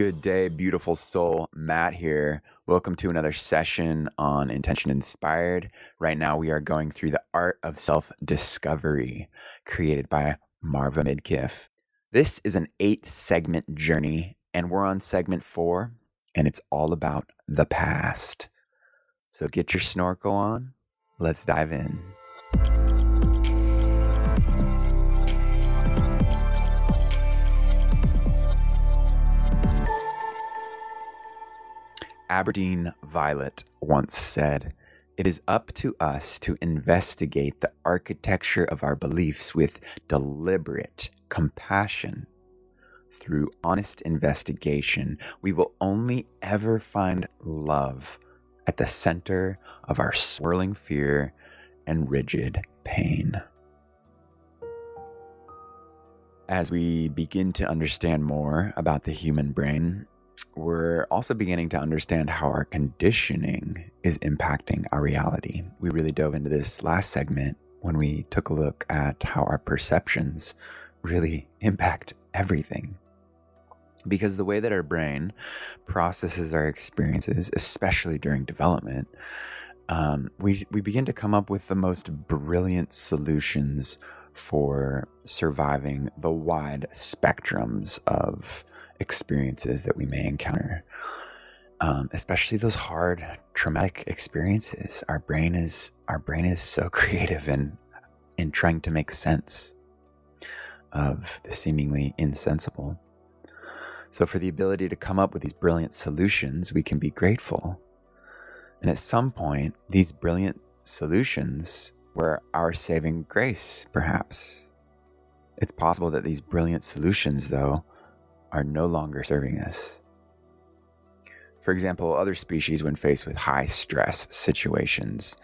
Good day, beautiful soul. Matt here. Welcome to another session on Intention Inspired. Right now, we are going through the art of self discovery created by Marva Midkiff. This is an eight segment journey, and we're on segment four, and it's all about the past. So get your snorkel on. Let's dive in. Aberdeen Violet once said, It is up to us to investigate the architecture of our beliefs with deliberate compassion. Through honest investigation, we will only ever find love at the center of our swirling fear and rigid pain. As we begin to understand more about the human brain, we're also beginning to understand how our conditioning is impacting our reality. We really dove into this last segment when we took a look at how our perceptions really impact everything. Because the way that our brain processes our experiences, especially during development, um, we, we begin to come up with the most brilliant solutions for surviving the wide spectrums of experiences that we may encounter, um, especially those hard, traumatic experiences. Our brain is our brain is so creative in in trying to make sense of the seemingly insensible. So, for the ability to come up with these brilliant solutions, we can be grateful. And at some point, these brilliant solutions were our saving grace, perhaps. It's possible that these brilliant solutions, though, are no longer serving us. For example, other species, when faced with high stress situations,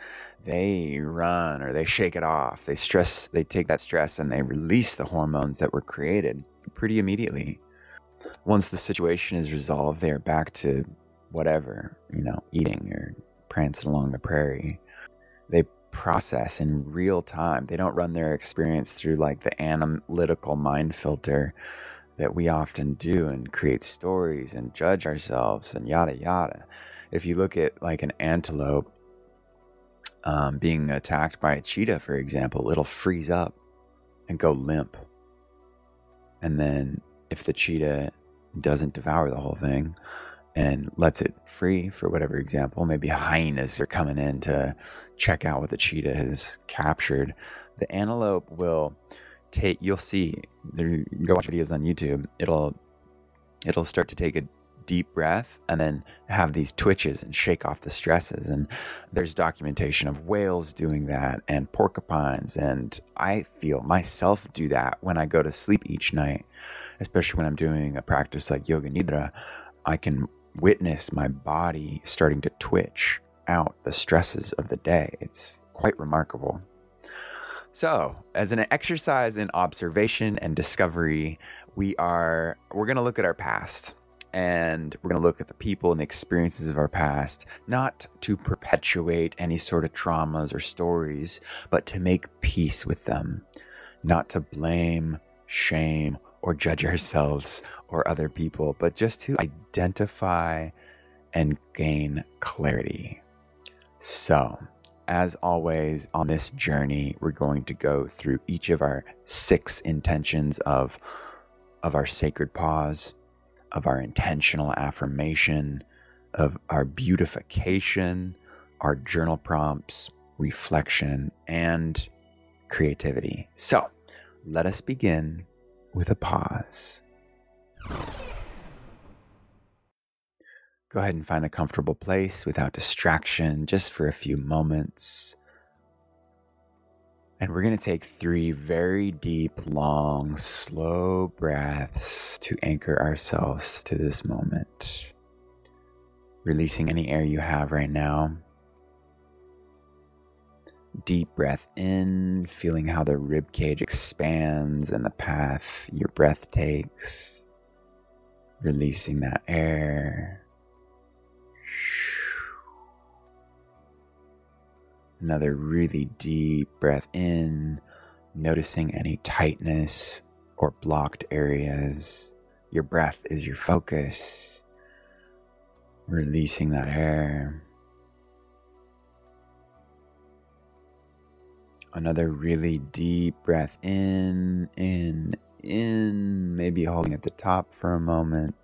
they run or they shake it off. They stress, they take that stress and they release the hormones that were created pretty immediately. Once the situation is resolved, they are back to whatever, you know, eating or prancing along the prairie. They process in real time. They don't run their experience through like the analytical mind filter that we often do and create stories and judge ourselves and yada yada. If you look at like an antelope um, being attacked by a cheetah, for example, it'll freeze up and go limp. And then if the cheetah doesn't devour the whole thing and lets it free, for whatever example, maybe hyenas are coming in to check out what the cheetah has captured, the antelope will take you'll see there go watch videos on YouTube. It'll it'll start to take a deep breath and then have these twitches and shake off the stresses. And there's documentation of whales doing that and porcupines. And I feel myself do that when I go to sleep each night especially when I'm doing a practice like yoga nidra. I can witness my body starting to twitch out the stresses of the day. It's quite remarkable so, as an exercise in observation and discovery, we are we're going to look at our past and we're going to look at the people and experiences of our past, not to perpetuate any sort of traumas or stories, but to make peace with them, not to blame, shame, or judge ourselves or other people, but just to identify and gain clarity. So, as always, on this journey, we're going to go through each of our six intentions of, of our sacred pause, of our intentional affirmation, of our beautification, our journal prompts, reflection, and creativity. So let us begin with a pause. Go ahead and find a comfortable place without distraction, just for a few moments. And we're going to take three very deep, long, slow breaths to anchor ourselves to this moment. Releasing any air you have right now. Deep breath in, feeling how the rib cage expands and the path your breath takes. Releasing that air. Another really deep breath in, noticing any tightness or blocked areas. your breath is your focus. Releasing that air. Another really deep breath in, in, in, maybe holding at the top for a moment.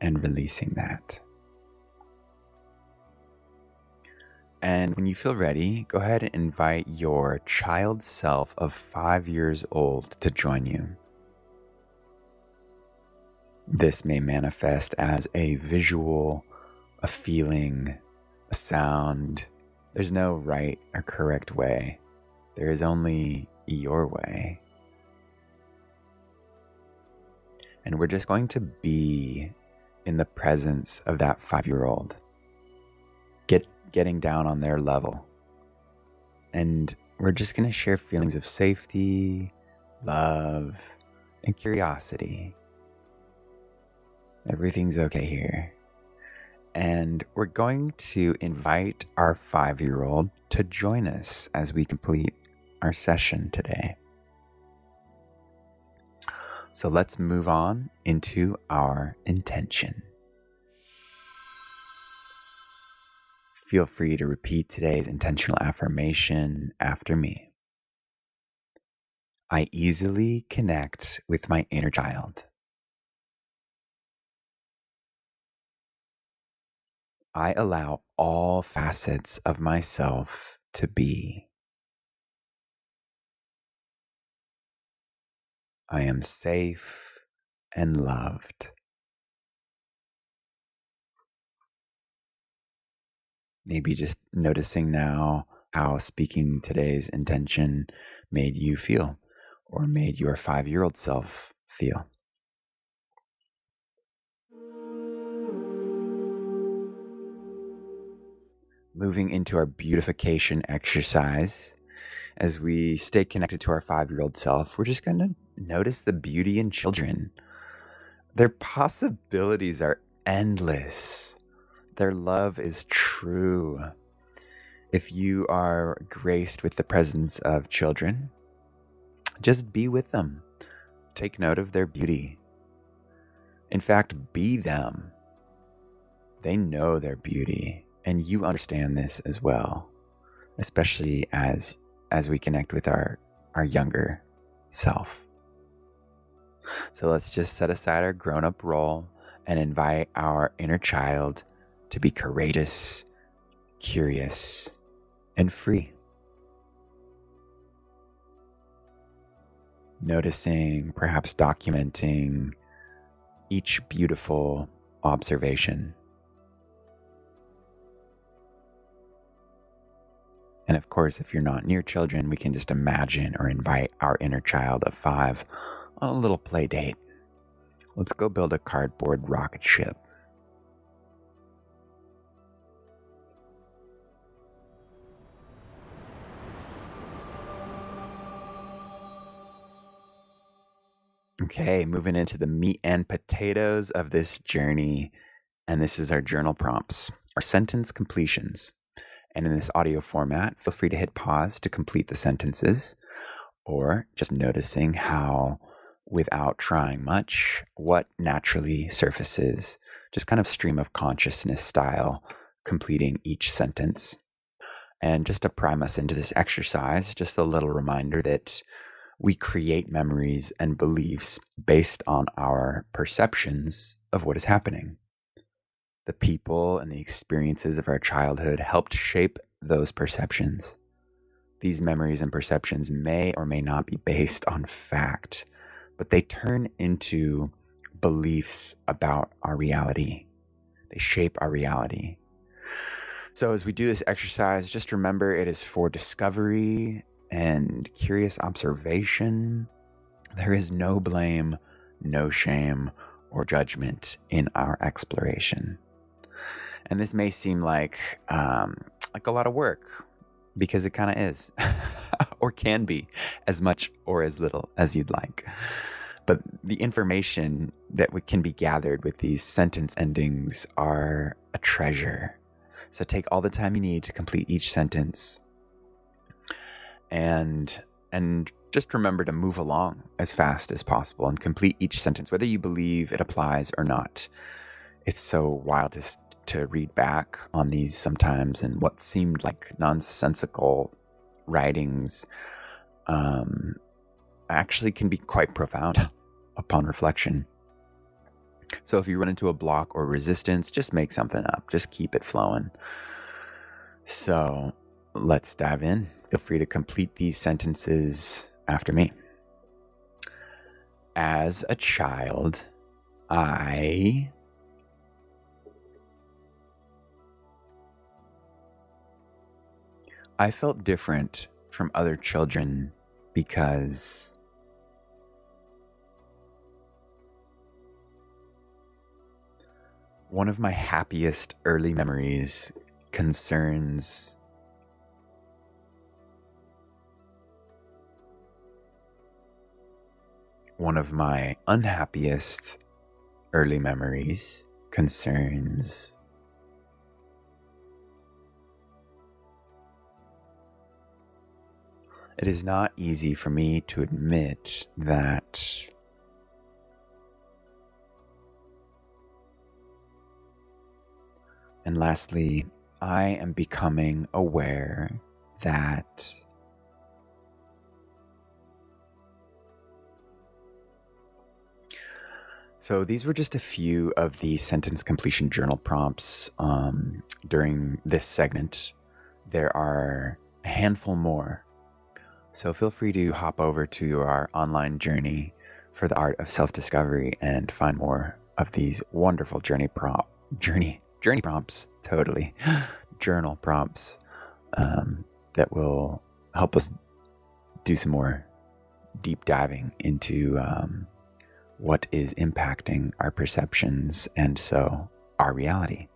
And releasing that. And when you feel ready, go ahead and invite your child self of five years old to join you. This may manifest as a visual, a feeling, a sound. There's no right or correct way, there is only your way. And we're just going to be in the presence of that five year old. Get getting down on their level. And we're just going to share feelings of safety, love, and curiosity. Everything's okay here. And we're going to invite our five year old to join us as we complete our session today. So let's move on into our intention. Feel free to repeat today's intentional affirmation after me. I easily connect with my inner child. I allow all facets of myself to be. I am safe and loved. Maybe just noticing now how speaking today's intention made you feel or made your five year old self feel. Moving into our beautification exercise, as we stay connected to our five year old self, we're just going to notice the beauty in children. Their possibilities are endless. Their love is true. If you are graced with the presence of children, just be with them. Take note of their beauty. In fact, be them. They know their beauty, and you understand this as well, especially as as we connect with our our younger self. So let's just set aside our grown-up role and invite our inner child to be courageous, curious, and free. Noticing, perhaps documenting each beautiful observation. And of course, if you're not near children, we can just imagine or invite our inner child of five on a little play date. Let's go build a cardboard rocket ship. Okay, moving into the meat and potatoes of this journey. And this is our journal prompts, our sentence completions. And in this audio format, feel free to hit pause to complete the sentences or just noticing how, without trying much, what naturally surfaces, just kind of stream of consciousness style, completing each sentence. And just to prime us into this exercise, just a little reminder that we create memories and beliefs based on our perceptions of what is happening. The people and the experiences of our childhood helped shape those perceptions. These memories and perceptions may or may not be based on fact, but they turn into beliefs about our reality. They shape our reality. So, as we do this exercise, just remember it is for discovery and curious observation, there is no blame, no shame, or judgment in our exploration. And this may seem like um, like a lot of work because it kind of is, or can be, as much or as little as you'd like. But the information that can be gathered with these sentence endings are a treasure. So take all the time you need to complete each sentence and and just remember to move along as fast as possible and complete each sentence, whether you believe it applies or not. It's so wild to, read back on these sometimes and what seemed like nonsensical writings um, actually can be quite profound upon reflection. So if you run into a block or resistance, just make something up. Just keep it flowing. So let's dive in. Feel free to complete these sentences after me. As a child, I I felt different from other children because one of my happiest early memories concerns one of my unhappiest early memories concerns. It is not easy for me to admit that And lastly, I am becoming aware that So these were just a few of the sentence completion journal prompts um, during this segment. There are a handful more. So feel free to hop over to our online journey for the art of self-discovery and find more of these wonderful journey prompt journey journey prompts, totally, journal prompts um, that will help us do some more deep diving into um, what is impacting our perceptions and so our reality.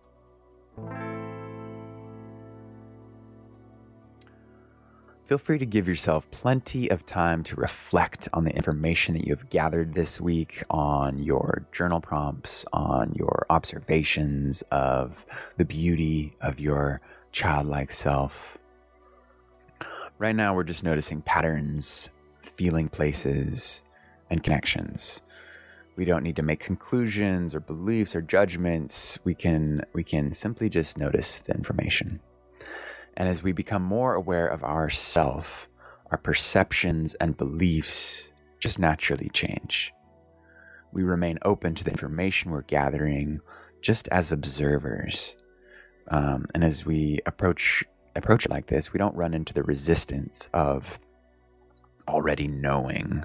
Feel free to give yourself plenty of time to reflect on the information that you have gathered this week, on your journal prompts, on your observations of the beauty of your childlike self. Right now, we're just noticing patterns, feeling places, and connections. We don't need to make conclusions or beliefs or judgments. We can we can simply just notice the information. And as we become more aware of ourself, our perceptions and beliefs just naturally change. We remain open to the information we're gathering just as observers. Um, and as we approach approach it like this, we don't run into the resistance of already knowing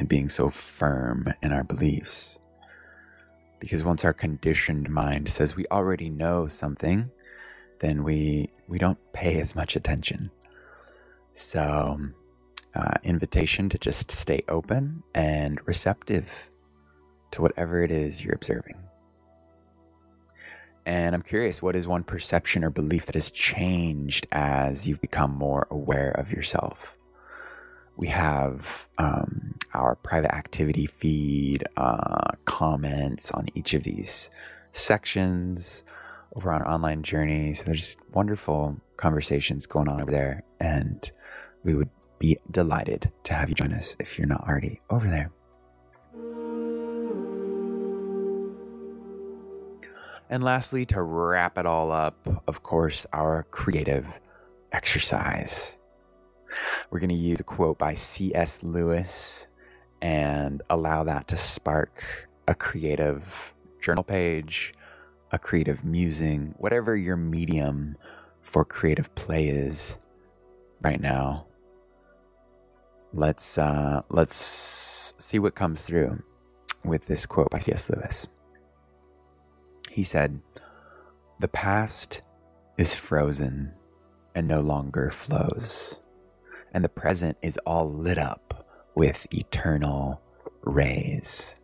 and being so firm in our beliefs. Because once our conditioned mind says we already know something, then we we don't pay as much attention. So, uh, invitation to just stay open and receptive to whatever it is you're observing. And I'm curious, what is one perception or belief that has changed as you've become more aware of yourself? We have um, our private activity feed, uh, comments on each of these sections over on online journey. So there's wonderful conversations going on over there, and we would be delighted to have you join us if you're not already over there. And lastly, to wrap it all up, of course, our creative exercise. We're going to use a quote by C.S. Lewis and allow that to spark a creative journal page, a creative musing, whatever your medium for creative play is right now. Let's uh, let's see what comes through with this quote by C.S. Lewis. He said, "The past is frozen and no longer flows, and the present is all lit up with eternal rays."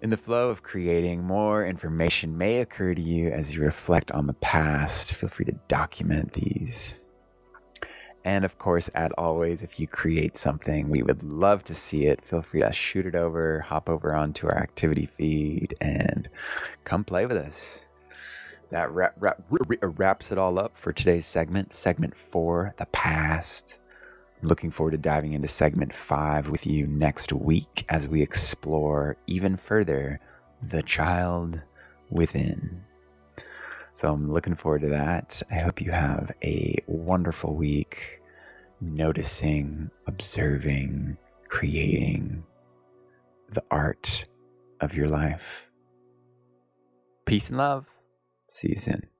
In the flow of creating, more information may occur to you as you reflect on the past. Feel free to document these. And of course, as always, if you create something, we would love to see it. Feel free to shoot it over, hop over onto our activity feed, and come play with us. That wrap, wrap, uh, wraps it all up for today's segment, segment four, the past. I'm looking forward to diving into segment five with you next week as we explore even further the child within. So I'm looking forward to that. I hope you have a wonderful week noticing, observing, creating the art of your life. Peace and love. See you soon.